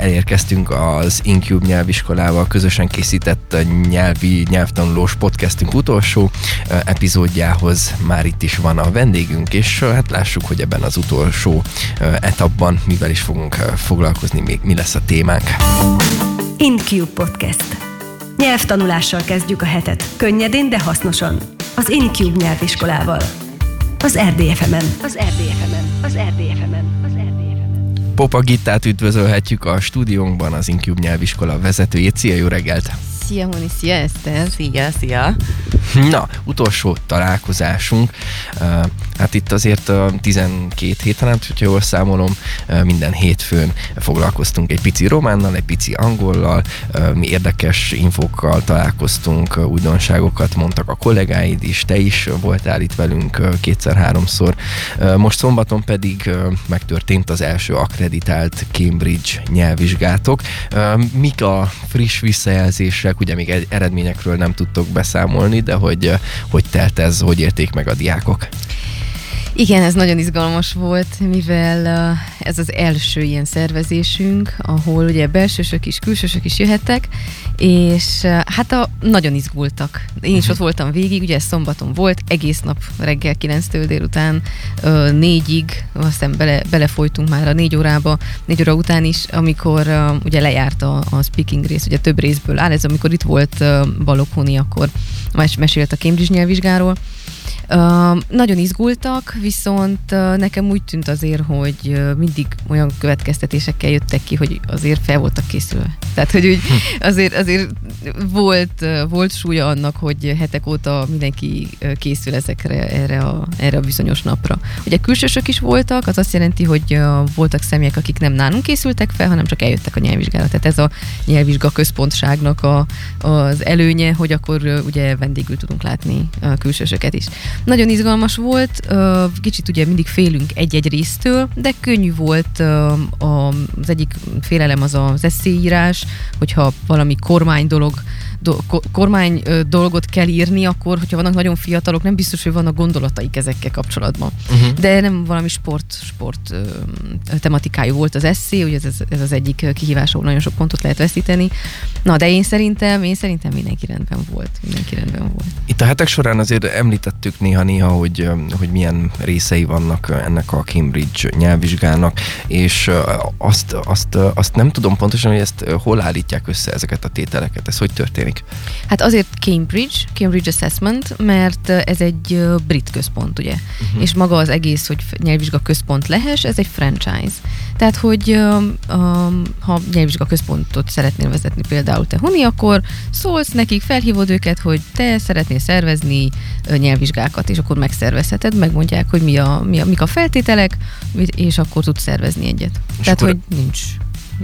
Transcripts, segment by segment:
elérkeztünk az Incube nyelviskolával közösen készített nyelvi nyelvtanulós podcastünk utolsó epizódjához. Már itt is van a vendégünk, és hát lássuk, hogy ebben az utolsó etapban mivel is fogunk foglalkozni, még mi lesz a témánk. Incube Podcast. Nyelvtanulással kezdjük a hetet. Könnyedén, de hasznosan. Az Incube nyelviskolával. Az RDFM-en. Az RDFM-en. Az RDFM-en. Az RDFM-en. Popa Gittát üdvözölhetjük a stúdiónkban, az Incube nyelviskola vezetőjét. Szia, jó reggelt! Szia, Moni, szia, Eszter! Szia, szia! Na, utolsó találkozásunk. Hát itt azért 12 héten, hát, hogyha jól számolom, minden hétfőn foglalkoztunk egy pici románnal, egy pici angollal, mi érdekes infókkal találkoztunk, újdonságokat mondtak a kollégáid is, te is voltál itt velünk kétszer-háromszor. Most szombaton pedig megtörtént az első akreditált Cambridge nyelvvizsgátok. Mik a friss visszajelzések, ugye még eredményekről nem tudtok beszámolni, de hogy, hogy telt ez, hogy érték meg a diákok? Igen, ez nagyon izgalmas volt, mivel ez az első ilyen szervezésünk, ahol ugye belsősök is, külsősök is jöhettek, és hát a, nagyon izgultak. Én is uh-huh. ott voltam végig, ugye ez szombaton volt, egész nap reggel 9-től délután 4-ig, aztán bele, belefolytunk már a négy órába, négy óra után is, amikor ugye lejárt a, a speaking rész, ugye több részből áll, ez amikor itt volt Balogh Honi, akkor mesélt a Cambridge nyelvvizsgáról, nagyon izgultak, viszont nekem úgy tűnt azért, hogy mindig olyan következtetésekkel jöttek ki, hogy azért fel voltak készülve. Tehát, hogy úgy hm. azért, azért volt, volt súlya annak, hogy hetek óta mindenki készül ezekre, erre a, erre a bizonyos napra. Ugye külsősök is voltak, az azt jelenti, hogy voltak személyek, akik nem nálunk készültek fel, hanem csak eljöttek a nyelvvizsgára. Tehát ez a nyelvvizsga központságnak a, az előnye, hogy akkor ugye vendégül tudunk látni uh, külsősöket is. Nagyon izgalmas volt, kicsit ugye mindig félünk egy-egy résztől, de könnyű volt az egyik félelem az az eszéírás, hogyha valami kormány dolog do, kormány dolgot kell írni, akkor, hogyha vannak nagyon fiatalok, nem biztos, hogy vannak gondolataik ezekkel kapcsolatban. Uh-huh. De nem valami sport, sport tematikájú volt az eszé, ugye ez, ez az egyik kihívás, ahol nagyon sok pontot lehet veszíteni. Na, de én szerintem, én szerintem mindenki rendben volt. Mindenki rendben volt. Itt a hetek során azért említettük néha-néha, hogy, hogy milyen részei vannak ennek a Cambridge nyelvvizsgának, és azt, azt, azt nem tudom pontosan, hogy ezt hol állítják össze ezeket a tételeket, ez hogy történik? Történik? Hát azért Cambridge, Cambridge Assessment, mert ez egy brit központ, ugye? Uh-huh. És maga az egész, hogy nyelvvizsga központ lehes, ez egy franchise. Tehát, hogy um, ha nyelvvizsga központot szeretnél vezetni például te Huni, akkor szólsz nekik, felhívod őket, hogy te szeretnél szervezni nyelvvizsgákat, és akkor megszervezheted, megmondják, hogy mi a, mi a, mik a feltételek, és akkor tudsz szervezni egyet. És Tehát, akkor... hogy nincs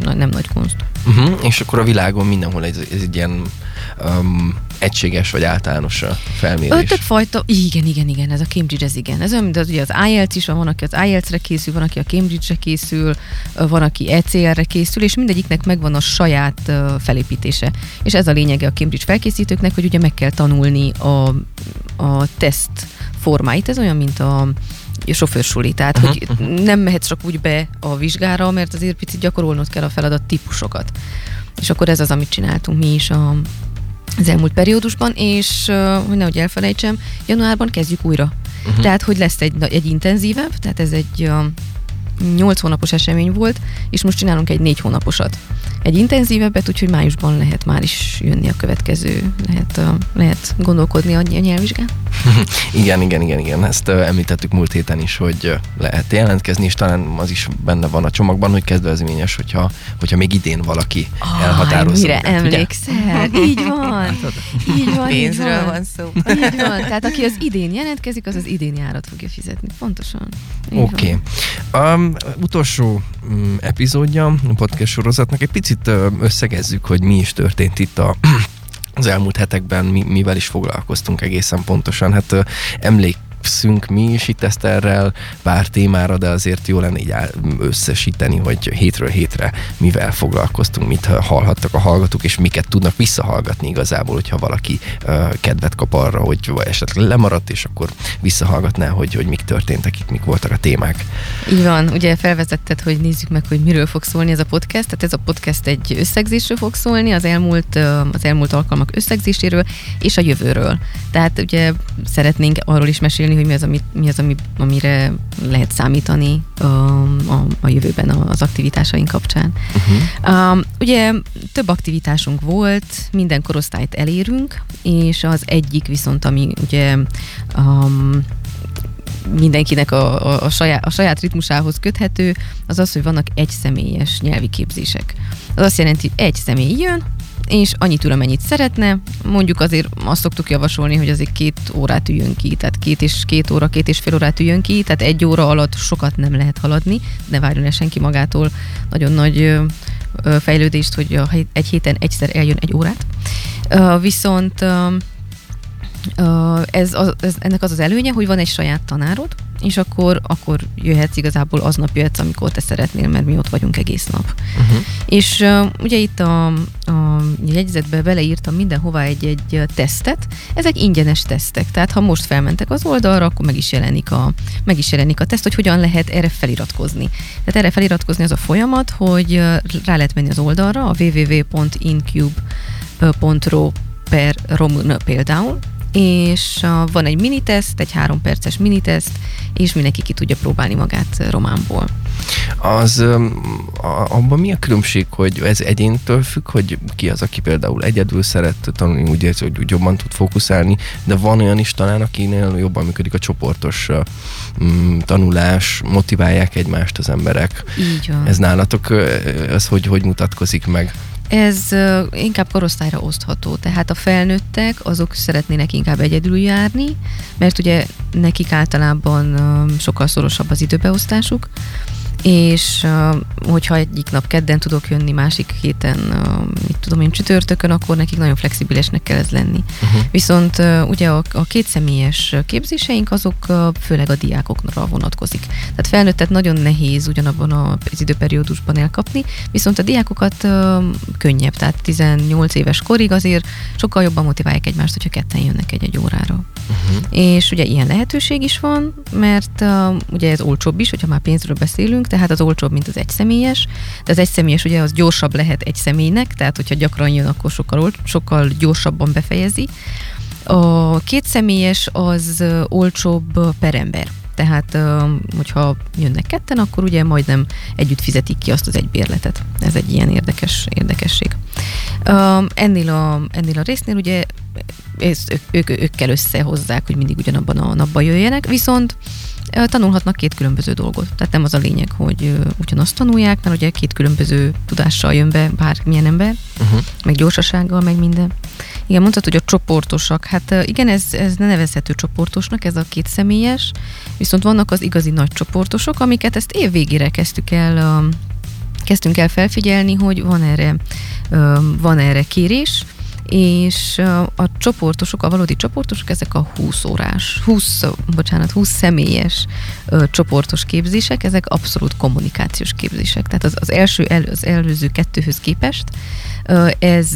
nem nagy kunst. Uh-huh. És akkor a világon mindenhol ez, ez egy ilyen um, egységes vagy általános a felmérés. Több fajta, igen, igen, igen, ez a Cambridge, ez igen. Ez olyan, mint az, ugye az IELTS is van, van, aki az IELTS-re készül, van, aki a Cambridge-re készül, van, aki ECR-re készül, és mindegyiknek megvan a saját uh, felépítése. És ez a lényege a Cambridge felkészítőknek, hogy ugye meg kell tanulni a, a teszt formáit. Ez olyan, mint a sofőrsuli, tehát uh-huh. hogy mhm. nem mehetsz csak úgy be a vizsgára, mert azért picit gyakorolnod kell a feladat típusokat. És akkor ez az, amit csináltunk mi is a, az elmúlt periódusban, és hogy nehogy elfelejtsem, januárban kezdjük újra. Uh-huh. Tehát, hogy lesz egy, egy intenzívebb, tehát ez egy 8 hónapos esemény volt, és most csinálunk egy 4 hónaposat. Egy intenzívebbet, úgyhogy májusban lehet már is jönni a következő, lehet, lehet gondolkodni a nyelvvizsgán. igen, igen, igen, igen. Ezt említettük múlt héten is, hogy lehet jelentkezni, és talán az is benne van a csomagban, hogy kedvezményes, hogyha, hogyha még idén valaki oh, elhatározza. Mire emlékszel? Így van. így van. Pénzről így van. van szó. Így van. Tehát aki az idén jelentkezik, az az idén járat fogja fizetni. Pontosan. Oké. Okay. Um, utolsó um, epizódja a podcast sorozatnak egy picit összegezzük, hogy mi is történt itt a az elmúlt hetekben mi, mivel is foglalkoztunk egészen pontosan. Hát emlék igyekszünk mi is itt Eszterrel pár témára, de azért jó lenne így összesíteni, hogy hétről hétre mivel foglalkoztunk, mit hallhattak a hallgatók, és miket tudnak visszahallgatni igazából, hogyha valaki uh, kedvet kap arra, hogy esetleg lemaradt, és akkor visszahallgatná, hogy, hogy mik történtek itt, mik voltak a témák. Így van, ugye felvezetted, hogy nézzük meg, hogy miről fog szólni ez a podcast. Tehát ez a podcast egy összegzésről fog szólni, az elmúlt, az elmúlt alkalmak összegzéséről és a jövőről. Tehát ugye szeretnénk arról is mesélni, hogy mi az, ami, mi az ami, amire lehet számítani a, a, a jövőben az aktivitásaink kapcsán. Uh-huh. Um, ugye több aktivitásunk volt, minden korosztályt elérünk, és az egyik viszont, ami ugye um, mindenkinek a, a, a, saját, a saját ritmusához köthető, az az, hogy vannak egyszemélyes nyelvi képzések. Az azt jelenti, hogy egy személy jön, és annyit ül, amennyit szeretne. Mondjuk azért azt szoktuk javasolni, hogy azért két órát üljön ki, tehát két és két óra, két és fél órát üljön ki, tehát egy óra alatt sokat nem lehet haladni, ne várjon el senki magától nagyon nagy fejlődést, hogy egy héten egyszer eljön egy órát. Viszont ez, ez, ennek az az előnye, hogy van egy saját tanárod, és akkor, akkor jöhetsz igazából aznap jöhetsz, amikor te szeretnél, mert mi ott vagyunk egész nap. Uh-huh. És uh, ugye itt a, a jegyzetbe beleírtam mindenhova egy-egy tesztet. Ezek ingyenes tesztek, tehát ha most felmentek az oldalra, akkor meg is jelenik a, meg is jelenik a teszt, hogy hogyan lehet erre feliratkozni. Tehát erre feliratkozni az a folyamat, hogy rá lehet menni az oldalra, a www.incube.ro per romun például, és van egy miniteszt, egy három perces miniteszt, és mindenki ki tudja próbálni magát románból. Az abban mi a különbség, hogy ez egyéntől függ, hogy ki az, aki például egyedül szeret tanulni, úgy érzi, hogy úgy jobban tud fókuszálni, de van olyan is talán, akinél jobban működik a csoportos mm, tanulás, motiválják egymást az emberek. Így van. Ez nálatok, ez hogy, hogy mutatkozik meg? Ez inkább korosztályra osztható, tehát a felnőttek azok szeretnének inkább egyedül járni, mert ugye nekik általában sokkal szorosabb az időbeosztásuk, és hogyha egyik nap kedden tudok jönni, másik héten, mit tudom én, csütörtökön, akkor nekik nagyon flexibilisnek kell ez lenni. Uh-huh. Viszont ugye a, a kétszemélyes képzéseink azok főleg a diákokra vonatkozik. Tehát felnőttet nagyon nehéz ugyanabban az időperiódusban elkapni, viszont a diákokat könnyebb, tehát 18 éves korig azért sokkal jobban motiválják egymást, hogyha ketten jönnek egy-egy órára. Uh-huh. És ugye ilyen lehetőség is van, mert ugye ez olcsóbb is, hogyha már pénzről beszélünk, tehát az olcsóbb, mint az egyszemélyes. De az egyszemélyes ugye az gyorsabb lehet egy személynek, tehát hogyha gyakran jön, akkor sokkal, sokkal gyorsabban befejezi. A két személyes az olcsóbb per ember. Tehát, hogyha jönnek ketten, akkor ugye majdnem együtt fizetik ki azt az egy bérletet. Ez egy ilyen érdekes érdekesség. Ennél a, ennél a résznél ugye ők, ők, ők kell összehozzák, hogy mindig ugyanabban a napban jöjjenek, viszont tanulhatnak két különböző dolgot. Tehát nem az a lényeg, hogy ugyanazt tanulják, mert ugye két különböző tudással jön be bármilyen ember, uh-huh. meg gyorsasággal, meg minden. Igen, mondtad, hogy a csoportosak. Hát igen, ez, ez nevezhető csoportosnak, ez a két személyes, viszont vannak az igazi nagy csoportosok, amiket ezt év végére kezdtük el kezdtünk el felfigyelni, hogy van erre, van erre kérés, és a csoportosok, a valódi csoportosok, ezek a 20 órás, 20, bocsánat, 20 személyes ö, csoportos képzések, ezek abszolút kommunikációs képzések. Tehát az, az első, el, az előző kettőhöz képest ö, ez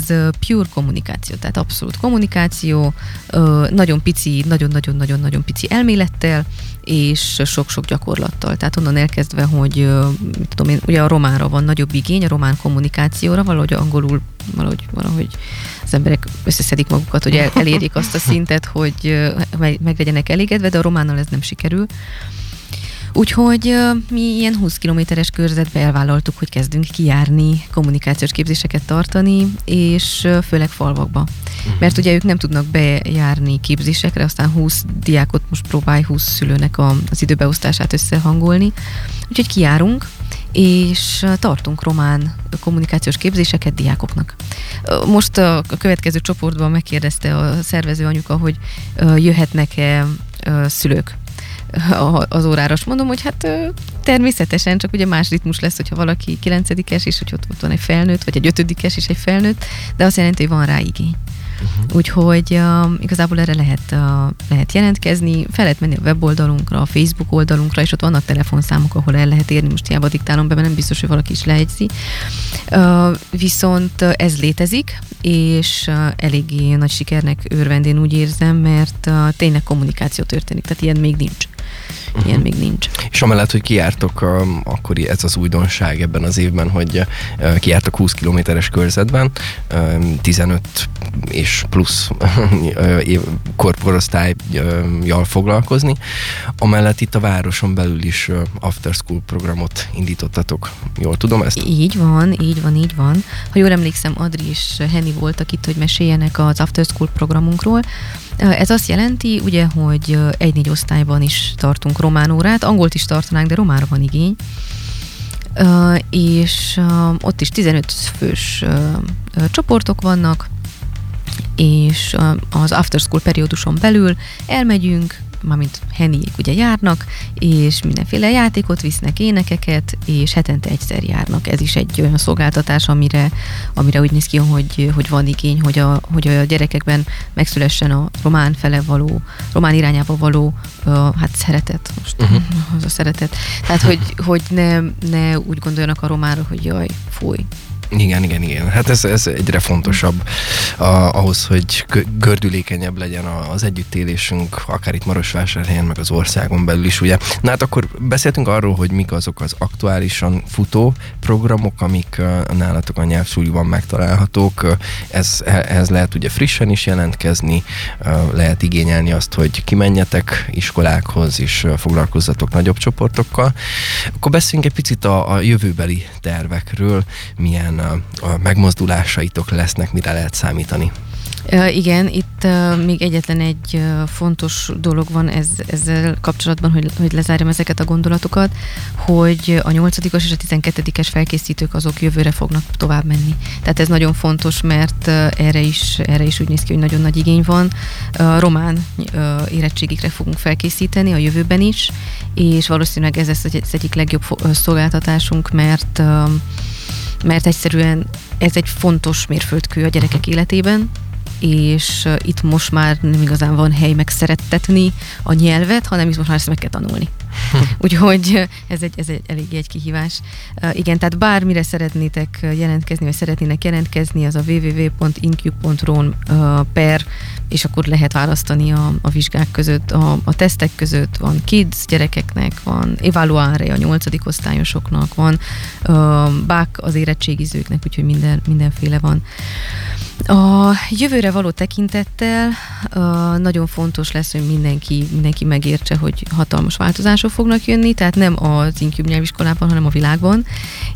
pure kommunikáció, tehát abszolút kommunikáció, ö, nagyon pici, nagyon-nagyon-nagyon-nagyon pici elmélettel, és sok-sok gyakorlattal. Tehát onnan elkezdve, hogy tudom én, ugye a románra van nagyobb igény, a román kommunikációra, valahogy angolul valahogy, valahogy az emberek összeszedik magukat, hogy el, elérjék azt a szintet, hogy meg legyenek elégedve, de a románnal ez nem sikerül. Úgyhogy mi ilyen 20 kilométeres körzetbe elvállaltuk, hogy kezdünk kijárni, kommunikációs képzéseket tartani, és főleg falvakba. Uh-huh. Mert ugye ők nem tudnak bejárni képzésekre, aztán 20 diákot most próbálj 20 szülőnek a, az időbeosztását összehangolni. Úgyhogy kijárunk, és tartunk román kommunikációs képzéseket diákoknak. Most a következő csoportban megkérdezte a szervező anyuka, hogy jöhetnek-e szülők az órára. Azt mondom, hogy hát természetesen, csak ugye más ritmus lesz, hogyha valaki kilencedikes, és hogy ott, ott van egy felnőtt, vagy egy ötödikes és egy felnőtt, de azt jelenti, hogy van rá igény. Uh-huh. Úgyhogy uh, igazából erre lehet, uh, lehet jelentkezni, fel lehet menni a weboldalunkra, a Facebook oldalunkra, és ott vannak telefonszámok, ahol el lehet érni, most hiába diktálom be, mert nem biztos, hogy valaki is lejegyzi. Uh, viszont ez létezik, és uh, eléggé nagy sikernek örvendén úgy érzem, mert uh, tényleg kommunikáció történik, tehát ilyen még nincs. Uh-huh. Ilyen még nincs. És amellett, hogy kijártok, akkor ez az újdonság ebben az évben, hogy kijártok 20 kilométeres körzetben, 15 és plusz korporosztályjal foglalkozni. Amellett itt a városon belül is after school programot indítottatok. Jól tudom ezt? Így van, így van, így van. Ha jól emlékszem, Adri és Henny voltak itt, hogy meséljenek az after school programunkról. Ez azt jelenti, ugye, hogy egy-négy osztályban is tartunk román órát, angolt is tartanánk, de románra van igény. És ott is 15 fős csoportok vannak, és az after school perióduson belül elmegyünk, mármint Hennyék ugye járnak, és mindenféle játékot visznek, énekeket, és hetente egyszer járnak. Ez is egy olyan szolgáltatás, amire, amire úgy néz ki, hogy, hogy van igény, hogy a, hogy a gyerekekben megszülessen a román fele való, román irányába való uh, hát szeretet. Most uh-huh. az a szeretet. Tehát, hogy, hogy ne, ne úgy gondoljanak a románra, hogy jaj, fúj, igen, igen, igen. Hát ez, ez egyre fontosabb a, ahhoz, hogy gördülékenyebb legyen az együttélésünk, akár itt Marosvásárhelyen, meg az országon belül is, ugye. Na hát akkor beszéltünk arról, hogy mik azok az aktuálisan futó programok, amik nálatok a nyelvsúlyban megtalálhatók. Ez, ehhez lehet ugye frissen is jelentkezni, lehet igényelni azt, hogy kimenjetek iskolákhoz, és foglalkozzatok nagyobb csoportokkal. Akkor beszéljünk egy picit a, a jövőbeli tervekről, milyen a megmozdulásaitok lesznek, mire lehet számítani? Igen, itt még egyetlen egy fontos dolog van ez, ezzel kapcsolatban, hogy, hogy lezárjam ezeket a gondolatokat, hogy a 8 és a 12-es felkészítők azok jövőre fognak tovább menni. Tehát ez nagyon fontos, mert erre is, erre is úgy néz ki, hogy nagyon nagy igény van. Román érettségikre fogunk felkészíteni a jövőben is, és valószínűleg ez lesz az egyik legjobb szolgáltatásunk, mert mert egyszerűen ez egy fontos mérföldkő a gyerekek életében, és itt most már nem igazán van hely megszerettetni a nyelvet, hanem itt most már ezt meg kell tanulni. Úgyhogy ez egy, ez egy eléggé egy kihívás. Uh, igen, tehát bármire szeretnétek jelentkezni, vagy szeretnének jelentkezni, az a www.inq.ron uh, per, és akkor lehet választani a, a vizsgák között, a, a tesztek között van kids gyerekeknek, van evaluáre a nyolcadik osztályosoknak, van bák az érettségizőknek, úgyhogy minden, mindenféle van. A jövőre való tekintettel uh, nagyon fontos lesz, hogy mindenki, mindenki megértse, hogy hatalmas változások fognak jönni, tehát nem az Incube nyelviskolában, hanem a világban,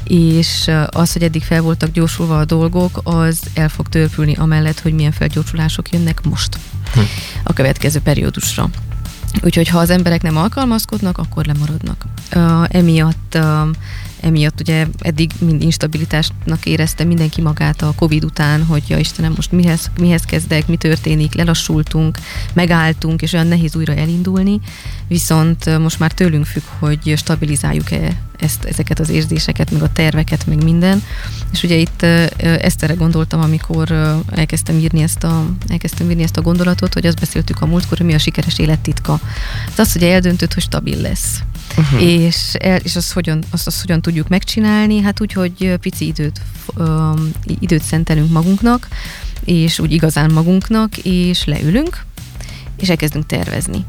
és az, hogy eddig fel voltak gyorsulva a dolgok, az el fog törpülni amellett, hogy milyen felgyorsulások jönnek most hm. a következő periódusra. Úgyhogy ha az emberek nem alkalmazkodnak, akkor lemaradnak. Uh, emiatt uh, emiatt ugye eddig mind instabilitásnak érezte mindenki magát a Covid után, hogy ja Istenem, most mihez, mihez kezdek, mi történik, lelassultunk, megálltunk, és olyan nehéz újra elindulni, viszont most már tőlünk függ, hogy stabilizáljuk-e ezt, ezeket az érzéseket, meg a terveket, meg minden. És ugye itt ezt erre gondoltam, amikor elkezdtem írni ezt a, elkezdtem írni ezt a gondolatot, hogy azt beszéltük a múltkor, hogy mi a sikeres élettitka. Ez az, hogy eldöntött, hogy stabil lesz. Uh-huh. És, el, és azt, hogyan, azt, azt hogyan tudjuk megcsinálni? Hát úgy, hogy pici időt, um, időt szentelünk magunknak, és úgy igazán magunknak, és leülünk, és elkezdünk tervezni.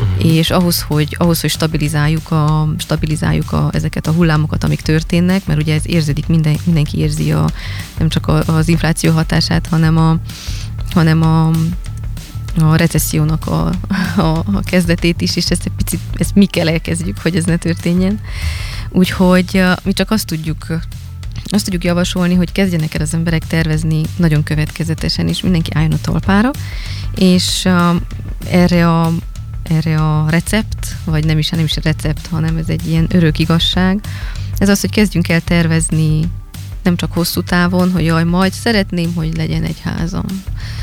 Uh-huh. És ahhoz, hogy, ahhoz, hogy stabilizáljuk, a, stabilizáljuk a, ezeket a hullámokat, amik történnek, mert ugye ez érződik, minden, mindenki érzi a, nem csak a, az infláció hatását, hanem a, hanem a, a recessziónak a, a, a kezdetét is, és ezt egy picit, ezt mi kell elkezdjük, hogy ez ne történjen. Úgyhogy mi csak azt tudjuk azt tudjuk javasolni, hogy kezdjenek el az emberek tervezni nagyon következetesen, és mindenki álljon a talpára, és uh, erre a erre a recept, vagy nem is, nem is a recept, hanem ez egy ilyen örök igazság. Ez az, hogy kezdjünk el tervezni nem csak hosszú távon, hogy jaj, majd szeretném, hogy legyen egy házam.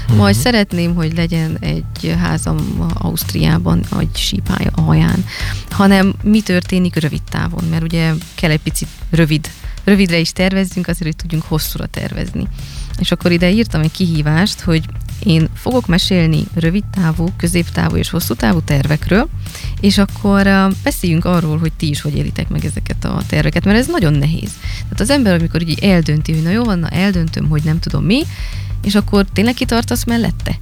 Uh-huh. Majd szeretném, hogy legyen egy házam Ausztriában, egy sípája a haján. Hanem mi történik rövid távon, mert ugye kell egy picit rövid, rövidre is tervezzünk, azért, hogy tudjunk hosszúra tervezni. És akkor ide írtam egy kihívást, hogy én fogok mesélni rövid távú, középtávú és hosszú távú tervekről, és akkor beszéljünk arról, hogy ti is hogy élitek meg ezeket a terveket, mert ez nagyon nehéz. Tehát az ember, amikor így eldönti, hogy na jó van, na eldöntöm, hogy nem tudom mi, és akkor tényleg kitartasz mellette?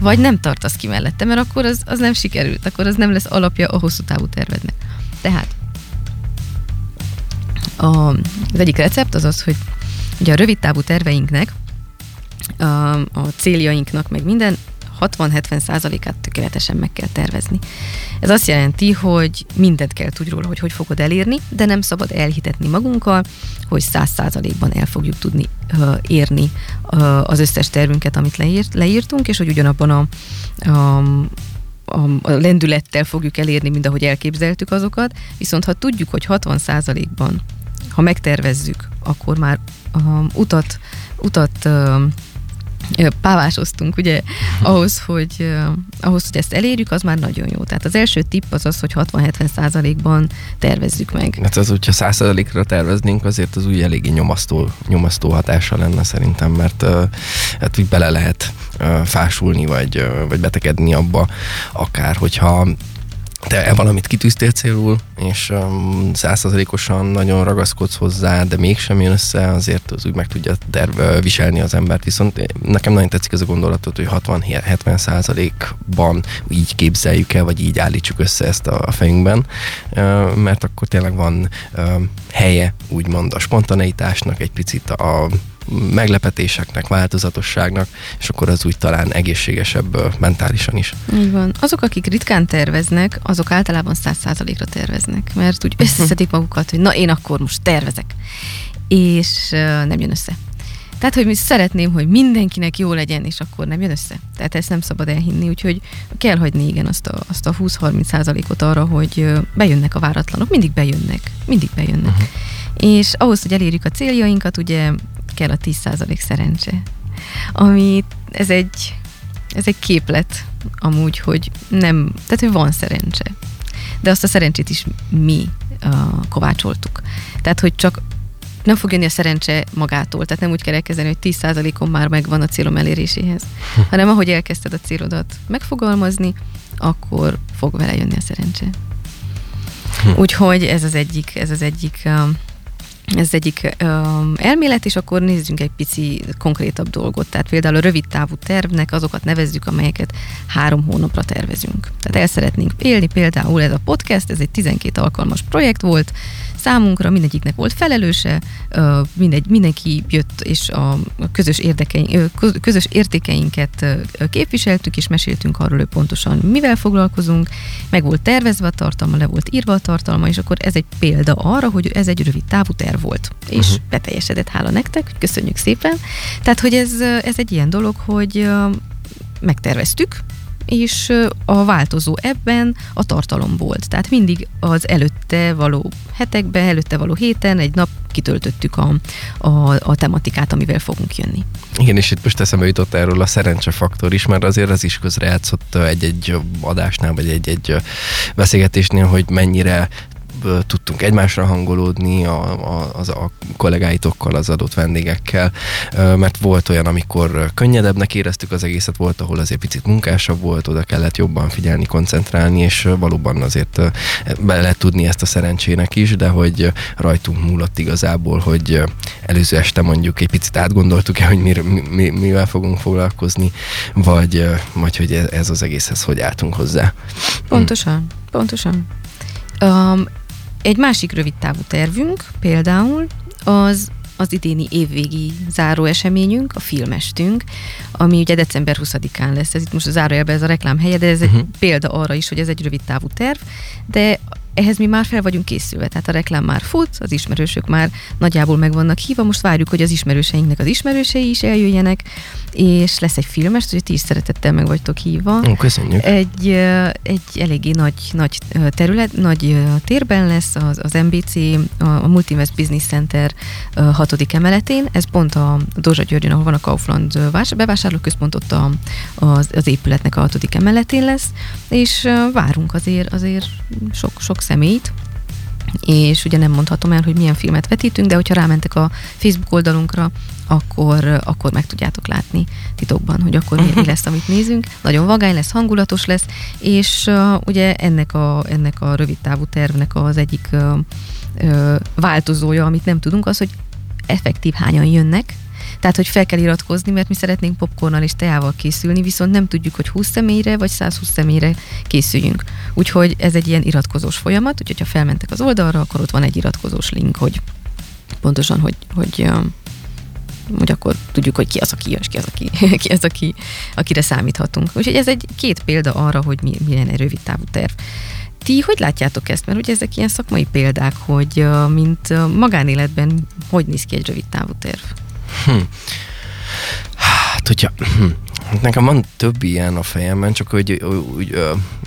Vagy nem tartasz ki mellette, mert akkor az, az nem sikerült, akkor az nem lesz alapja a hosszú távú tervednek. Tehát a, az egyik recept az az, hogy ugye a rövid távú terveinknek, a, céljainknak, meg minden 60-70 százalékát tökéletesen meg kell tervezni. Ez azt jelenti, hogy mindent kell tudni róla, hogy hogy fogod elérni, de nem szabad elhitetni magunkkal, hogy 100 százalékban el fogjuk tudni uh, érni uh, az összes tervünket, amit leírt, leírtunk, és hogy ugyanabban a, a a, lendülettel fogjuk elérni, mint ahogy elképzeltük azokat, viszont ha tudjuk, hogy 60 százalékban, ha megtervezzük, akkor már um, utat, utat um, pávásoztunk, ugye, ahhoz hogy, ahhoz, hogy ezt elérjük, az már nagyon jó. Tehát az első tipp az az, hogy 60-70 százalékban tervezzük meg. Hát az, hogyha 100 százalékra terveznénk, azért az úgy eléggé nyomasztó, nyomasztó hatása lenne szerintem, mert hát úgy bele lehet fásulni, vagy, vagy betegedni abba, akár hogyha te valamit kitűztél célul, és százszerzalékosan um, nagyon ragaszkodsz hozzá, de mégsem jön össze, azért az úgy meg tudja terve, viselni az embert. Viszont nekem nagyon tetszik ez a gondolatot, hogy 60-70 százalékban így képzeljük el, vagy így állítsuk össze ezt a fejünkben, mert akkor tényleg van helye, úgymond a spontaneitásnak, egy picit a meglepetéseknek, változatosságnak, és akkor az úgy talán egészségesebb mentálisan is. Így van. Azok, akik ritkán terveznek, azok általában 100%-ra terveznek, mert úgy összeszedik magukat, hogy na én akkor most tervezek. És nem jön össze. Tehát, hogy mi szeretném, hogy mindenkinek jó legyen, és akkor nem jön össze. Tehát ezt nem szabad elhinni, úgyhogy kell hagyni igen azt a, azt a 20-30 százalékot arra, hogy bejönnek a váratlanok. Mindig bejönnek. Mindig bejönnek. Uh-huh. És ahhoz, hogy elérjük a céljainkat, ugye kell a 10% szerencse. Ami, ez egy, ez egy képlet amúgy, hogy nem, tehát hogy van szerencse. De azt a szerencsét is mi uh, kovácsoltuk. Tehát, hogy csak nem fog jönni a szerencse magától, tehát nem úgy kell elkezdeni, hogy 10%-on már megvan a célom eléréséhez, hanem ahogy elkezdted a célodat megfogalmazni, akkor fog vele jönni a szerencse. Hm. Úgyhogy ez az egyik, ez az egyik um, ez egyik um, elmélet, és akkor nézzünk egy pici konkrétabb dolgot. Tehát például a rövid távú tervnek azokat nevezzük, amelyeket három hónapra tervezünk. Tehát el szeretnénk élni, például ez a podcast, ez egy 12 alkalmas projekt volt, számunkra, mindegyiknek volt felelőse, mindegy, mindenki jött, és a közös, érdekeink, közös értékeinket képviseltük, és meséltünk arról, hogy pontosan mivel foglalkozunk, meg volt tervezve a tartalma, le volt írva a tartalma, és akkor ez egy példa arra, hogy ez egy rövid távú terv volt, és uh-huh. beteljesedett, hála nektek, köszönjük szépen. Tehát, hogy ez, ez egy ilyen dolog, hogy megterveztük, és a változó ebben a tartalom volt. Tehát mindig az előtte való hetekben, előtte való héten egy nap kitöltöttük a, a, a tematikát, amivel fogunk jönni. Igen, és itt most eszembe jutott erről a szerencsefaktor is, mert azért az is közrejátszott egy-egy adásnál, vagy egy-egy beszélgetésnél, hogy mennyire tudtunk egymásra hangolódni a, a, az, a kollégáitokkal, az adott vendégekkel, mert volt olyan, amikor könnyedebbnek éreztük az egészet, volt, ahol azért picit munkásabb volt, oda kellett jobban figyelni, koncentrálni, és valóban azért be lehet tudni ezt a szerencsének is, de hogy rajtunk múlott igazából, hogy előző este mondjuk egy picit átgondoltuk-e, hogy mir, mi, mivel fogunk foglalkozni, vagy, vagy hogy ez az egészhez hogy álltunk hozzá. Pontosan, pontosan. Um, egy másik rövid távú tervünk például az az idéni évvégi záró eseményünk, a filmestünk, ami ugye december 20-án lesz. Ez itt most a zárójelben ez a reklám helye, de ez egy uh-huh. példa arra is, hogy ez egy rövid távú terv, de ehhez mi már fel vagyunk készülve, tehát a reklám már fut, az ismerősök már nagyjából meg vannak hívva, most várjuk, hogy az ismerőseinknek az ismerősei is eljöjjenek, és lesz egy filmes, hogy ti is szeretettel meg vagytok hívva. Ó, köszönjük. Egy, egy eléggé nagy, nagy terület, nagy térben lesz az, az MBC, a Multivest Business Center hatodik emeletén, ez pont a Dózsa Györgyön, ahol van a Kaufland bevásárlóközpont, ott a, az, az épületnek a hatodik emeletén lesz, és várunk azért, azért sok, sok személyt, és ugye nem mondhatom el, hogy milyen filmet vetítünk, de hogyha rámentek a Facebook oldalunkra, akkor, akkor meg tudjátok látni titokban, hogy akkor mi, mi lesz, amit nézünk. Nagyon vagány lesz, hangulatos lesz, és uh, ugye ennek a, ennek a rövid távú tervnek az egyik uh, uh, változója, amit nem tudunk, az, hogy effektív hányan jönnek, tehát, hogy fel kell iratkozni, mert mi szeretnénk popcornnal és teával készülni, viszont nem tudjuk, hogy 20 személyre vagy 120 személyre készüljünk. Úgyhogy ez egy ilyen iratkozós folyamat, úgyhogy ha felmentek az oldalra, akkor ott van egy iratkozós link, hogy pontosan, hogy, hogy hogy akkor tudjuk, hogy ki az, aki és ki az, aki, ki az, aki, akire számíthatunk. Úgyhogy ez egy két példa arra, hogy mi, milyen egy rövid távú terv. Ti hogy látjátok ezt? Mert ugye ezek ilyen szakmai példák, hogy mint magánéletben hogy néz ki egy rövid távú terv? Hm. Hát, hogyha. Nekem van több ilyen a fejemben, csak hogy úgy,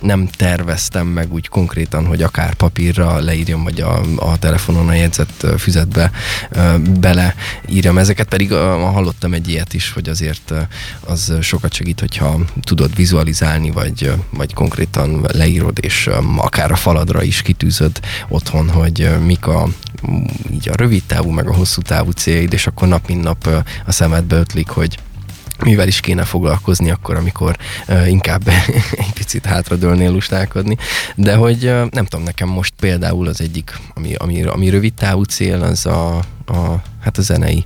nem terveztem meg úgy konkrétan, hogy akár papírra leírjam, vagy a, a telefonon a jegyzett füzetbe ö, bele írjam ezeket, pedig hallottam egy ilyet is, hogy azért az sokat segít, hogyha tudod vizualizálni, vagy, vagy konkrétan leírod, és akár a faladra is kitűzöd otthon, hogy mik a így a rövid távú, meg a hosszú távú céljaid, és akkor nap mint nap a szemedbe ötlik, hogy mivel is kéne foglalkozni akkor, amikor uh, inkább egy picit hátradőlnél lustálkodni. De hogy uh, nem tudom, nekem most például az egyik, ami, ami, ami rövid távú cél, az a, a hát a zenei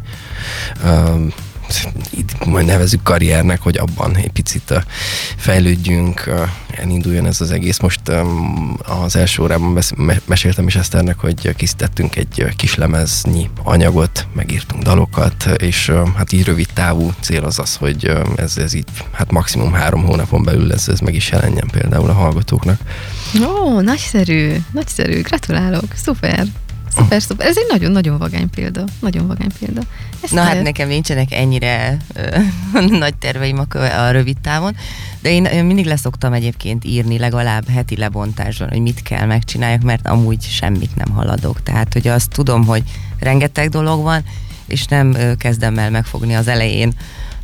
uh, majd nevezük karriernek, hogy abban egy picit fejlődjünk, elinduljon ez az egész. Most az első órában meséltem is Eszternek, hogy készítettünk egy kis lemeznyi anyagot, megírtunk dalokat, és hát így rövid távú cél az az, hogy ez, ez így hát maximum három hónapon belül ez, ez meg is jelenjen például a hallgatóknak. Ó, nagyszerű, nagyszerű, gratulálok, szuper. Szuper, szuper. Ez egy nagyon-nagyon vagány példa. Nagyon vagány példa. Ezt Na hát nekem nincsenek ennyire ö, nagy terveim a, a rövid távon, de én, én mindig leszoktam egyébként írni legalább heti lebontásban, hogy mit kell megcsináljak, mert amúgy semmit nem haladok. Tehát, hogy azt tudom, hogy rengeteg dolog van, és nem ö, kezdem el megfogni az elején,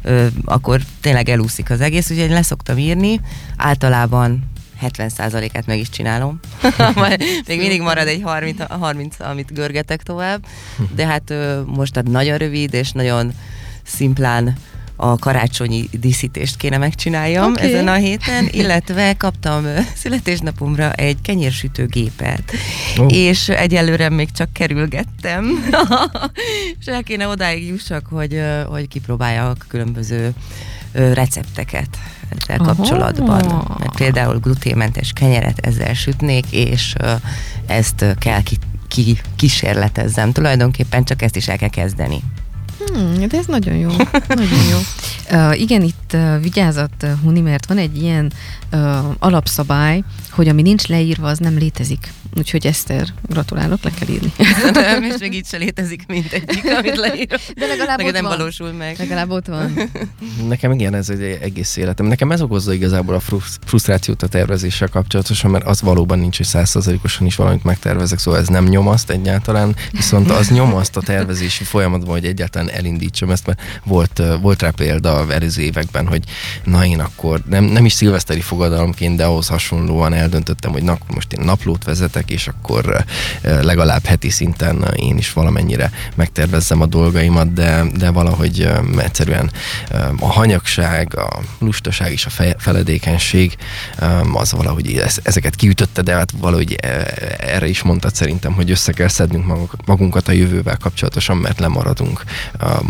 ö, akkor tényleg elúszik az egész, úgyhogy leszoktam írni. Általában 70%-át meg is csinálom. Még mindig marad egy 30, 30, amit görgetek tovább. De hát most hát nagyon rövid és nagyon szimplán a karácsonyi díszítést kéne megcsináljam okay. ezen a héten, illetve kaptam születésnapomra egy kenyérsütőgépet, oh. és egyelőre még csak kerülgettem, és el kéne odáig jussak, hogy, hogy kipróbáljak a különböző recepteket ezzel Aha. kapcsolatban. Mert például gluténmentes kenyeret ezzel sütnék, és ezt kell ki, ki kísérletezzem. Tulajdonképpen csak ezt is el kell kezdeni. Hmm, de ez nagyon jó. nagyon jó. Uh, igen, itt vigyázat, Huni, mert van egy ilyen uh, alapszabály, hogy ami nincs leírva, az nem létezik. Úgyhogy Eszter, gratulálok, le kell írni. Nem, és még így se létezik egyik, amit leírok. De legalább Neked ott nem van. valósul meg. Legalább ott van. Nekem igen, ez egy egész életem. Nekem ez okozza igazából a frusztrációt a tervezéssel kapcsolatosan, mert az valóban nincs, hogy százszerzalékosan is valamit megtervezek, szóval ez nem nyomaszt egyáltalán, viszont az nyomaszt a tervezési folyamatban, hogy egyáltalán elindítsam ezt, mert volt, volt rá példa előző években, hogy na én akkor nem, nem is szilveszteri fogadalomként, de ahhoz hasonlóan eldöntöttem, hogy na, most én naplót vezetek, és akkor legalább heti szinten én is valamennyire megtervezzem a dolgaimat, de, de valahogy egyszerűen a hanyagság, a lustaság és a feledékenység az valahogy ezeket kiütötte, de hát valahogy erre is mondtad szerintem, hogy össze kell szednünk magunkat a jövővel kapcsolatosan, mert lemaradunk.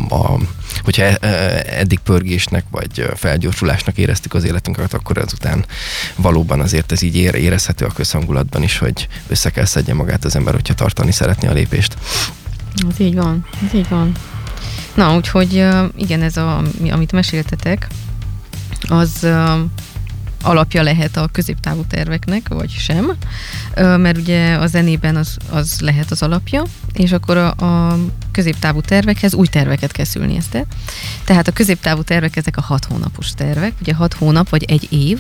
A, hogyha eddig pörgésnek vagy felgyorsulásnak éreztük az életünket, akkor azután valóban azért ez így érezhető a közhangulatban is, hogy össze kell szedje magát az ember, hogyha tartani szeretné a lépést. Ez így van, ez így van. Na, úgyhogy igen, ez a, amit meséltetek, az alapja lehet a középtávú terveknek, vagy sem, mert ugye a zenében az, az lehet az alapja, és akkor a, a középtávú tervekhez új terveket kell szülni ezt. Tehát a középtávú tervek ezek a hat hónapos tervek, ugye hat hónap vagy egy év,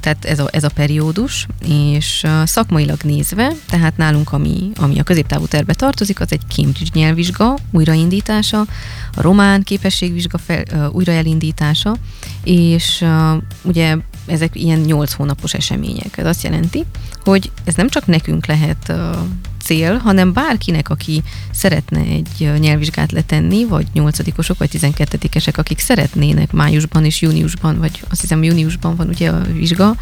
tehát ez a, ez a periódus, és szakmailag nézve, tehát nálunk, ami, ami a középtávú tervbe tartozik, az egy Cambridge nyelvvizsga újraindítása, a román képességvizsga fel, újraelindítása, és ugye ezek ilyen 8 hónapos események. Ez azt jelenti, hogy ez nem csak nekünk lehet cél, hanem bárkinek, aki szeretne egy nyelvvizsgát letenni, vagy nyolcadikosok, vagy tizenkettedikesek, akik szeretnének májusban és júniusban, vagy azt hiszem júniusban van ugye a vizsga,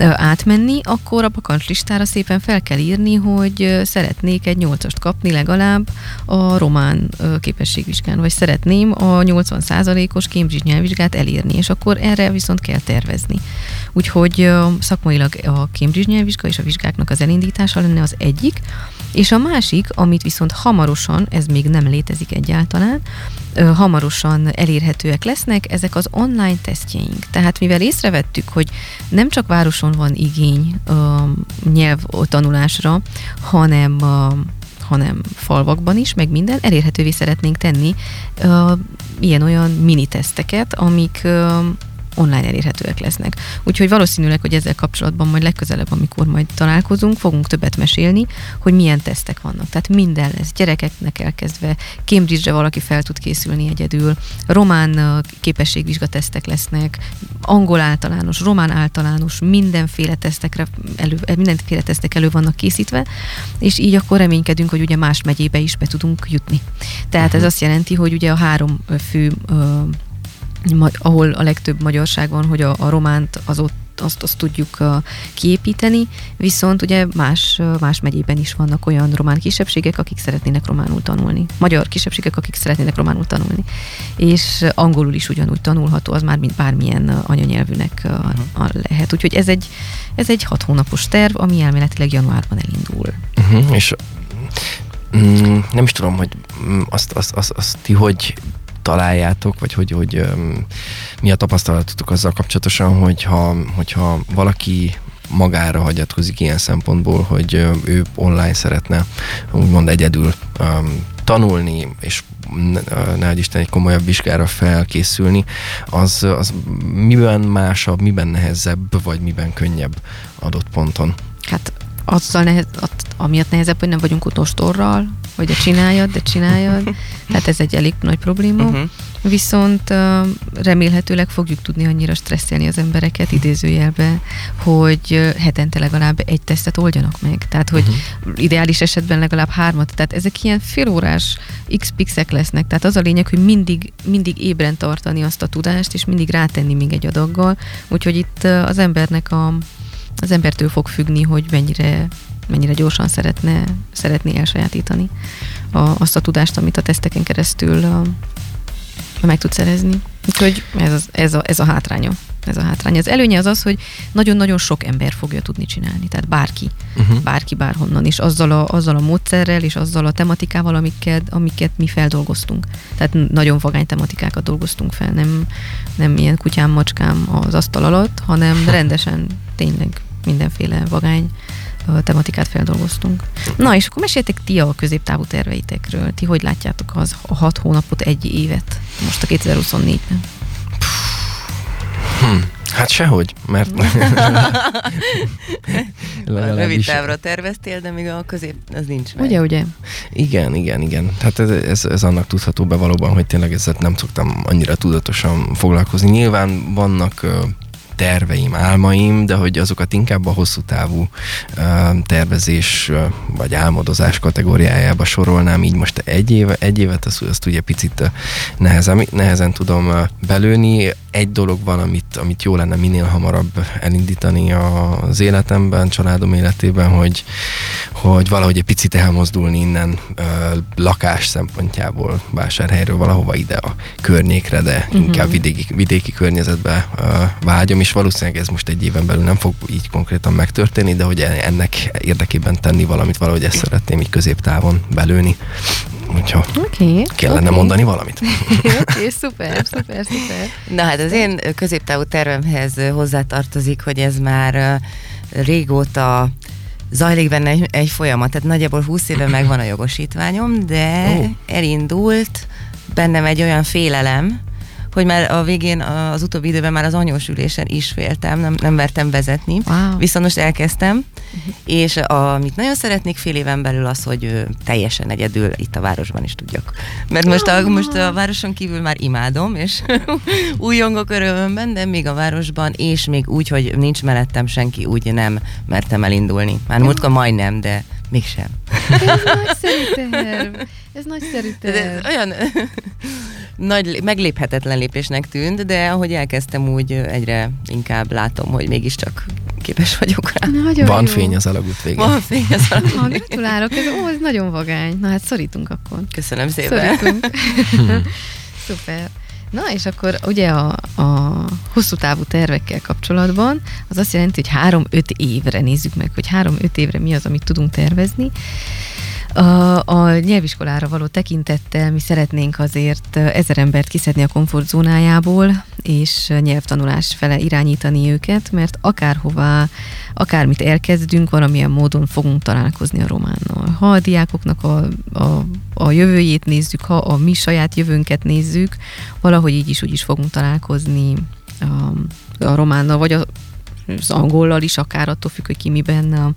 átmenni, akkor a bakancslistára szépen fel kell írni, hogy szeretnék egy nyolcast kapni legalább a román képességvizsgán, vagy szeretném a 80%-os Cambridge nyelvvizsgát elérni, és akkor erre viszont kell tervezni. Úgyhogy szakmailag a Cambridge nyelvvizsga és a vizsgáknak az elindítása lenne az egyik, és a másik, amit viszont hamarosan, ez még nem létezik egyáltalán, hamarosan elérhetőek lesznek, ezek az online tesztjeink. Tehát mivel észrevettük, hogy nem csak városon van igény nyelv tanulásra, hanem hanem falvakban is, meg minden, elérhetővé szeretnénk tenni uh, ilyen-olyan mini teszteket, amik uh, online elérhetőek lesznek. Úgyhogy valószínűleg, hogy ezzel kapcsolatban majd legközelebb, amikor majd találkozunk, fogunk többet mesélni, hogy milyen tesztek vannak. Tehát minden lesz, gyerekeknek elkezdve, Cambridge-re valaki fel tud készülni egyedül, román képességvizsgatesztek lesznek, angol általános, román általános, mindenféle tesztekre elő, mindenféle tesztek elő vannak készítve, és így akkor reménykedünk, hogy ugye más megyébe is be tudunk jutni. Tehát uh-huh. ez azt jelenti, hogy ugye a három fő ahol a legtöbb magyarság van, hogy a, a románt az ott azt, azt tudjuk uh, kiépíteni, viszont ugye más, uh, más megyében is vannak olyan román kisebbségek, akik szeretnének románul tanulni. Magyar kisebbségek, akik szeretnének románul tanulni. És angolul is ugyanúgy tanulható, az már mint bármilyen anyanyelvűnek uh, lehet. Úgyhogy ez egy, ez egy hat hónapos terv, ami elméletileg januárban elindul. Uh-huh. És mm, nem is tudom, hogy mm, azt, azt, azt, azt ti hogy találjátok, vagy hogy, hogy mi a tapasztalatotok azzal kapcsolatosan, hogyha, hogyha valaki magára hagyatkozik ilyen szempontból, hogy ő online szeretne úgymond egyedül um, tanulni, és ne Isten egy komolyabb vizsgára felkészülni, az, az miben másabb, miben nehezebb, vagy miben könnyebb adott ponton? Hát azzal nehez, amiatt nehezebb, hogy nem vagyunk utostorral, hogy de csináljad, de csináljad. Tehát ez egy elég nagy probléma. Uh-huh. Viszont remélhetőleg fogjuk tudni annyira stresszelni az embereket idézőjelbe, hogy hetente legalább egy tesztet oldjanak meg. Tehát, hogy uh-huh. ideális esetben legalább hármat. Tehát ezek ilyen félórás x pixek lesznek. Tehát az a lényeg, hogy mindig, mindig ébren tartani azt a tudást, és mindig rátenni még egy adaggal. Úgyhogy itt az embernek a az embertől fog függni, hogy mennyire, mennyire gyorsan szeretne, szeretné elsajátítani a, azt a tudást, amit a teszteken keresztül a, meg tud szerezni. Úgyhogy ez, az, ez, a, ez a hátránya. Ez a hátránya. Az előnye az az, hogy nagyon-nagyon sok ember fogja tudni csinálni, tehát bárki, uh-huh. bárki bárhonnan, és azzal a, azzal a módszerrel, és azzal a tematikával, amiket, amiket mi feldolgoztunk. Tehát nagyon vagány tematikákat dolgoztunk fel, nem, nem ilyen kutyám, macskám az asztal alatt, hanem rendesen tényleg mindenféle vagány tematikát feldolgoztunk. Na, és akkor meséltek ti a középtávú terveitekről. Ti hogy látjátok az a hat hónapot, egy évet most a 2024-ben? Hm. Hát sehogy, mert... Rövid távra terveztél, de még a közép, az nincs meg. Ugye, ugye? Igen, igen, igen. Tehát ez, ez, ez annak tudható be valóban, hogy tényleg ezzel nem szoktam annyira tudatosan foglalkozni. Nyilván vannak terveim, álmaim, de hogy azokat inkább a hosszú távú tervezés vagy álmodozás kategóriájába sorolnám, így most egy, éve, egy évet azt, azt ugye picit nehezen, nehezen tudom belőni. Egy dolog van, amit, amit jó lenne minél hamarabb elindítani az életemben, családom életében, hogy, hogy valahogy egy picit elmozdulni innen lakás szempontjából, vásárhelyről valahova ide a környékre, de uh-huh. inkább vidéki, vidéki környezetbe vágyom, és valószínűleg ez most egy éven belül nem fog így konkrétan megtörténni, de hogy ennek érdekében tenni valamit, valahogy ezt szeretném így középtávon belőni. Hogyha okay, kellene okay. mondani valamit. Oké, okay, szuper, szuper, szuper. Na hát az én középtávú tervemhez hozzátartozik, hogy ez már régóta zajlik benne egy, egy folyamat, tehát nagyjából 20 éve megvan a jogosítványom, de oh. elindult bennem egy olyan félelem, hogy már a végén az utóbbi időben már az anyós ülésen is féltem, nem, nem vertem vezetni. Wow. Viszont most elkezdtem, uh-huh. és amit nagyon szeretnék fél éven belül az, hogy teljesen egyedül itt a városban is tudjak. Mert most a, most a városon kívül már imádom, és újongok örömömben, de még a városban, és még úgy, hogy nincs mellettem senki, úgy nem mertem elindulni. Már múltkor majdnem, de mégsem. Ez nagyszerű terv. Ez nagyszerű terv. De ez olyan nagy, megléphetetlen lépésnek tűnt, de ahogy elkezdtem, úgy egyre inkább látom, hogy mégiscsak képes vagyok rá. Nagyon Van jó. fény az alagút végén. Van fény az alagút. gratulálok, ez, ó, ez nagyon vagány. Na hát szorítunk akkor. Köszönöm szépen. Szorítunk. Szuper. Na, és akkor ugye a, a hosszú távú tervekkel kapcsolatban az azt jelenti, hogy három-öt évre nézzük meg, hogy három-öt évre mi az, amit tudunk tervezni. A, a nyelviskolára való tekintettel mi szeretnénk azért ezer embert kiszedni a komfortzónájából, és nyelvtanulás fele irányítani őket, mert akárhová, akármit elkezdünk, valamilyen módon fogunk találkozni a románnal. Ha a diákoknak a, a, a jövőjét nézzük, ha a mi saját jövőnket nézzük, valahogy így is úgy is fogunk találkozni a, a románnal, vagy a, az angollal is, akár attól függ, hogy ki miben a,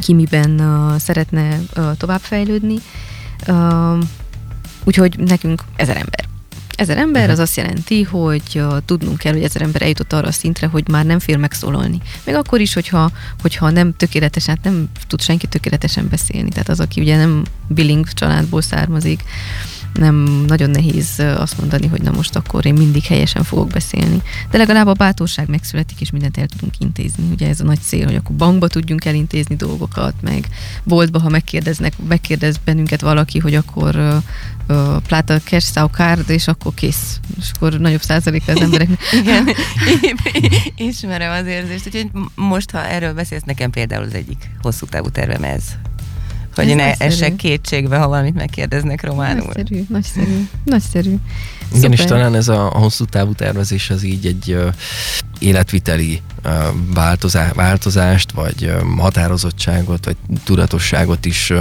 ki miben uh, szeretne uh, továbbfejlődni. Uh, úgyhogy nekünk ezer ember. Ezer ember Mhm. az azt jelenti, hogy uh, tudnunk kell, hogy ezer ember eljutott arra a szintre, hogy már nem fél megszólalni. Még akkor is, hogyha, hogyha nem tökéletesen, hát nem tud senki tökéletesen beszélni. Tehát az, aki ugye nem billing családból származik, nem nagyon nehéz azt mondani, hogy na most akkor én mindig helyesen fogok beszélni. De legalább a bátorság megszületik, és mindent el tudunk intézni. Ugye ez a nagy cél, hogy akkor bankba tudjunk elintézni dolgokat, meg boltba, ha megkérdeznek, megkérdez bennünket valaki, hogy akkor uh, uh, pláta cash sau card, és akkor kész. És akkor nagyobb százaléka az embereknek. Igen, ismerem az érzést, úgyhogy most, ha erről beszélsz, nekem például az egyik hosszú távú tervem ez. Hogy Ez ne nagyszerű. essek kétségbe, ha valamit megkérdeznek románul. Nagyszerű, nagyszerű, nagyszerű. Igen, és Szuper. talán ez a hosszú távú tervezés az így egy életviteli változá, változást, vagy határozottságot, vagy tudatosságot is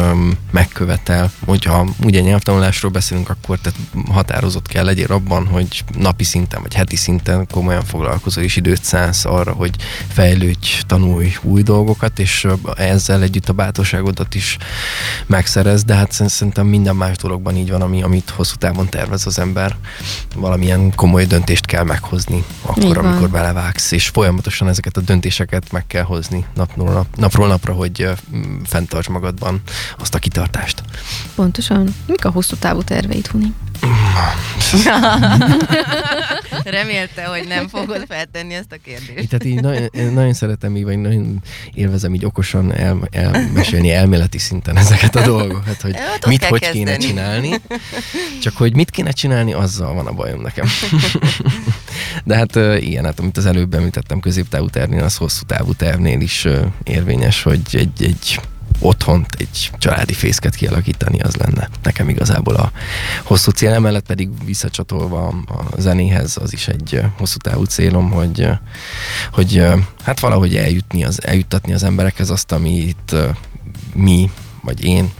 megkövetel. Hogyha ugye nyelvtanulásról beszélünk, akkor tehát határozott kell legyél abban, hogy napi szinten, vagy heti szinten komolyan foglalkozol, és időt szánsz arra, hogy fejlődj, tanulj új dolgokat, és ezzel együtt a bátorságodat is megszerez, de hát szerint- szerintem minden más dologban így van, ami, amit hosszú távon tervez az ember. Valamilyen komoly döntést kell meghozni akkor, amikor belevágsz, és folyamatosan ezeket a döntéseket meg kell hozni napról, nap, napról napra, hogy fenntarts magadban azt a kitartást. Pontosan. Mik a hosszú távú terveid, Huni? Remélte, hogy nem fogod feltenni ezt a kérdést. Így, tehát így nagyon, én nagyon szeretem így, vagy nagyon élvezem így okosan el, elmesélni elméleti szinten ezeket a dolgokat, hogy Hát mit, hogy kezdeni. kéne csinálni. Csak hogy mit kéne csinálni, azzal van a bajom nekem. De hát igen, hát amit az előbb említettem, középtávú tervnél, az hosszú távú tervnél is érvényes, hogy egy, egy otthont, egy családi fészket kialakítani, az lenne nekem igazából a hosszú cél. Emellett pedig visszacsatolva a zenéhez, az is egy hosszú távú célom, hogy, hogy hát valahogy eljutni az, eljuttatni az emberekhez azt, amit mi, vagy én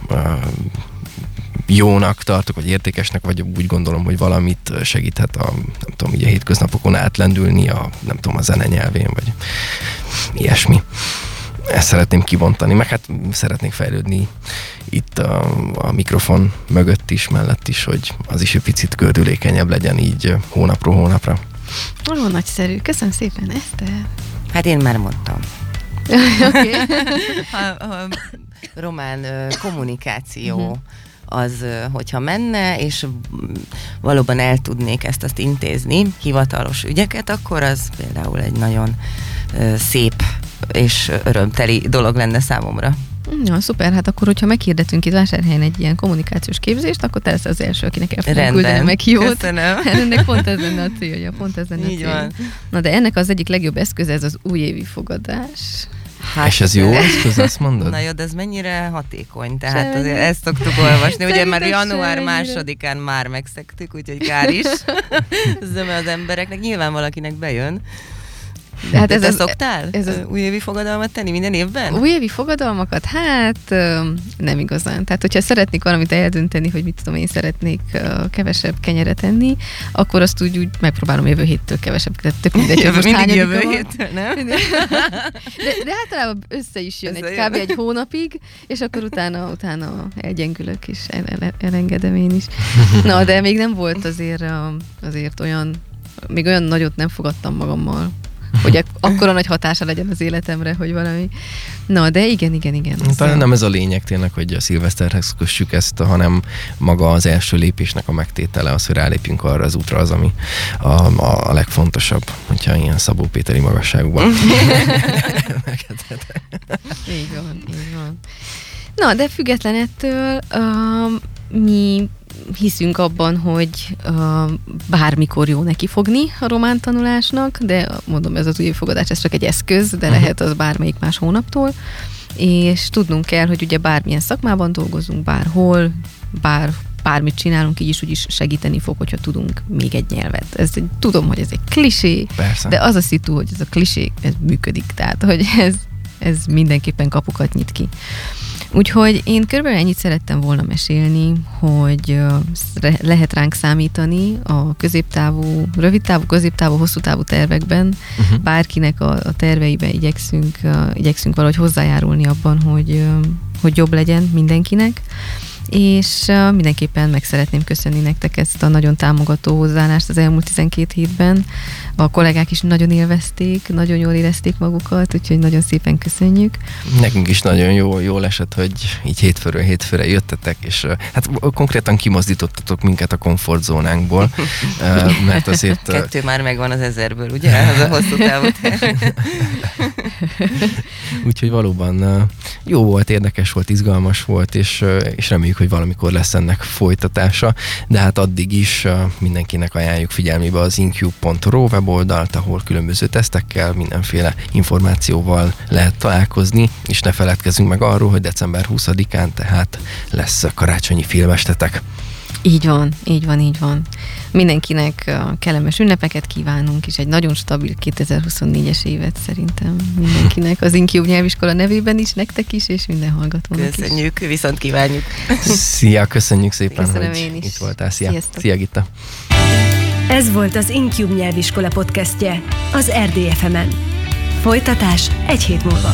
jónak tartok, vagy értékesnek, vagy úgy gondolom, hogy valamit segíthet a, nem tudom, így a hétköznapokon átlendülni a, nem tudom, a zene nyelvén, vagy ilyesmi. Ezt szeretném kibontani, meg hát szeretnék fejlődni itt a, a mikrofon mögött is, mellett is, hogy az is egy picit gördülékenyebb legyen így hónapról hónapra. Ó, nagyszerű. Köszönöm szépen, Eszter. Hát én már mondtam. Oké. A, a román ö, kommunikáció Mhm. az, ö, hogyha menne, és valóban el tudnék ezt azt intézni, hivatalos ügyeket, akkor az például egy nagyon ö, szép és örömteli dolog lenne számomra. Ja, szuper, hát akkor, hogyha meghirdetünk itt vásárhelyen egy ilyen kommunikációs képzést, akkor te leszel az első, akinek el fogunk küldeni meg jót. Köszönöm. Ennek pont ez lenne a célja, pont ez lenne Így a célja. van. Na de ennek az egyik legjobb eszköze ez az újévi fogadás. Hát, És ez jó eszköz, azt mondod? Na jó, de ez mennyire hatékony? Tehát Semmi. azért ezt szoktuk olvasni. Ugye már január semmire. másodikán már megszektük, úgyhogy kár is zöme az embereknek. Nyilván valakinek bejön. Hát ez te az, szoktál ez az, újévi fogadalmat tenni minden évben? Újévi fogadalmakat? Hát nem igazán. Tehát, hogyha szeretnék valamit eldönteni, hogy mit tudom, én szeretnék kevesebb kenyeret enni, akkor azt úgy, úgy megpróbálom jövő héttől kevesebb. Tehát tök mindegy, hogy most Mindig jövő héttől, nem? De, de, általában össze is jön egy, kb. egy hónapig, és akkor utána, utána elgyengülök, és el, el, elengedem én is. Na, de még nem volt azért, azért olyan, még olyan nagyot nem fogadtam magammal, hogy akkora nagy hatása legyen az életemre, hogy valami. Na, de igen, igen, igen. Talán nem ez a lényeg tényleg, hogy a szilveszterhez kössük ezt, hanem maga az első lépésnek a megtétele, az, hogy rálépjünk arra az útra, az, ami a, a, a legfontosabb, hogyha ilyen Szabó Péteri magasságban. így van, így van. Na, de független ettől uh, mi hiszünk abban, hogy uh, bármikor jó neki fogni a román tanulásnak, de mondom, ez az új fogadás, ez csak egy eszköz, de uh-huh. lehet az bármelyik más hónaptól, és tudnunk kell, hogy ugye bármilyen szakmában dolgozunk, bárhol, bár bármit csinálunk, így is úgy is segíteni fog, hogyha tudunk még egy nyelvet. Ez, tudom, hogy ez egy klisé, Persze. de az a szitu, hogy ez a klisé, ez működik, tehát hogy ez, ez mindenképpen kapukat nyit ki. Úgyhogy én körülbelül ennyit szerettem volna mesélni, hogy lehet ránk számítani a középtávú, rövidtávú, középtávú, hosszú távú tervekben. Uh-huh. Bárkinek a, a terveibe igyekszünk, igyekszünk valahogy hozzájárulni abban, hogy, hogy jobb legyen mindenkinek és mindenképpen meg szeretném köszönni nektek ezt a nagyon támogató hozzáállást az elmúlt 12 hétben. A kollégák is nagyon élvezték, nagyon jól érezték magukat, úgyhogy nagyon szépen köszönjük. Nekünk is nagyon jó, jól esett, hogy így hétfőről hétfőre jöttetek, és hát konkrétan kimozdítottatok minket a komfortzónánkból, mert azért... Kettő már megvan az ezerből, ugye? Az a hosszú távú Úgyhogy valóban jó volt, érdekes volt, izgalmas volt, és, és reméljük, hogy valamikor lesz ennek folytatása, de hát addig is mindenkinek ajánljuk figyelmébe az incube.ro weboldalt, ahol különböző tesztekkel, mindenféle információval lehet találkozni, és ne feledkezzünk meg arról, hogy december 20-án tehát lesz karácsonyi filmestetek. Így van, így van, így van. Mindenkinek kellemes ünnepeket kívánunk, és egy nagyon stabil 2024-es évet szerintem mindenkinek. Az Incube nyelviskola nevében is, nektek is, és minden hallgatónak Köszönjük, is. viszont kívánjuk. Szia, köszönjük szépen, Köszönöm hogy én is. itt voltál. Szia, Sziasztok. Szia Gitta. Ez volt az Incube nyelviskola podcastje az RDFM-en. Folytatás egy hét múlva.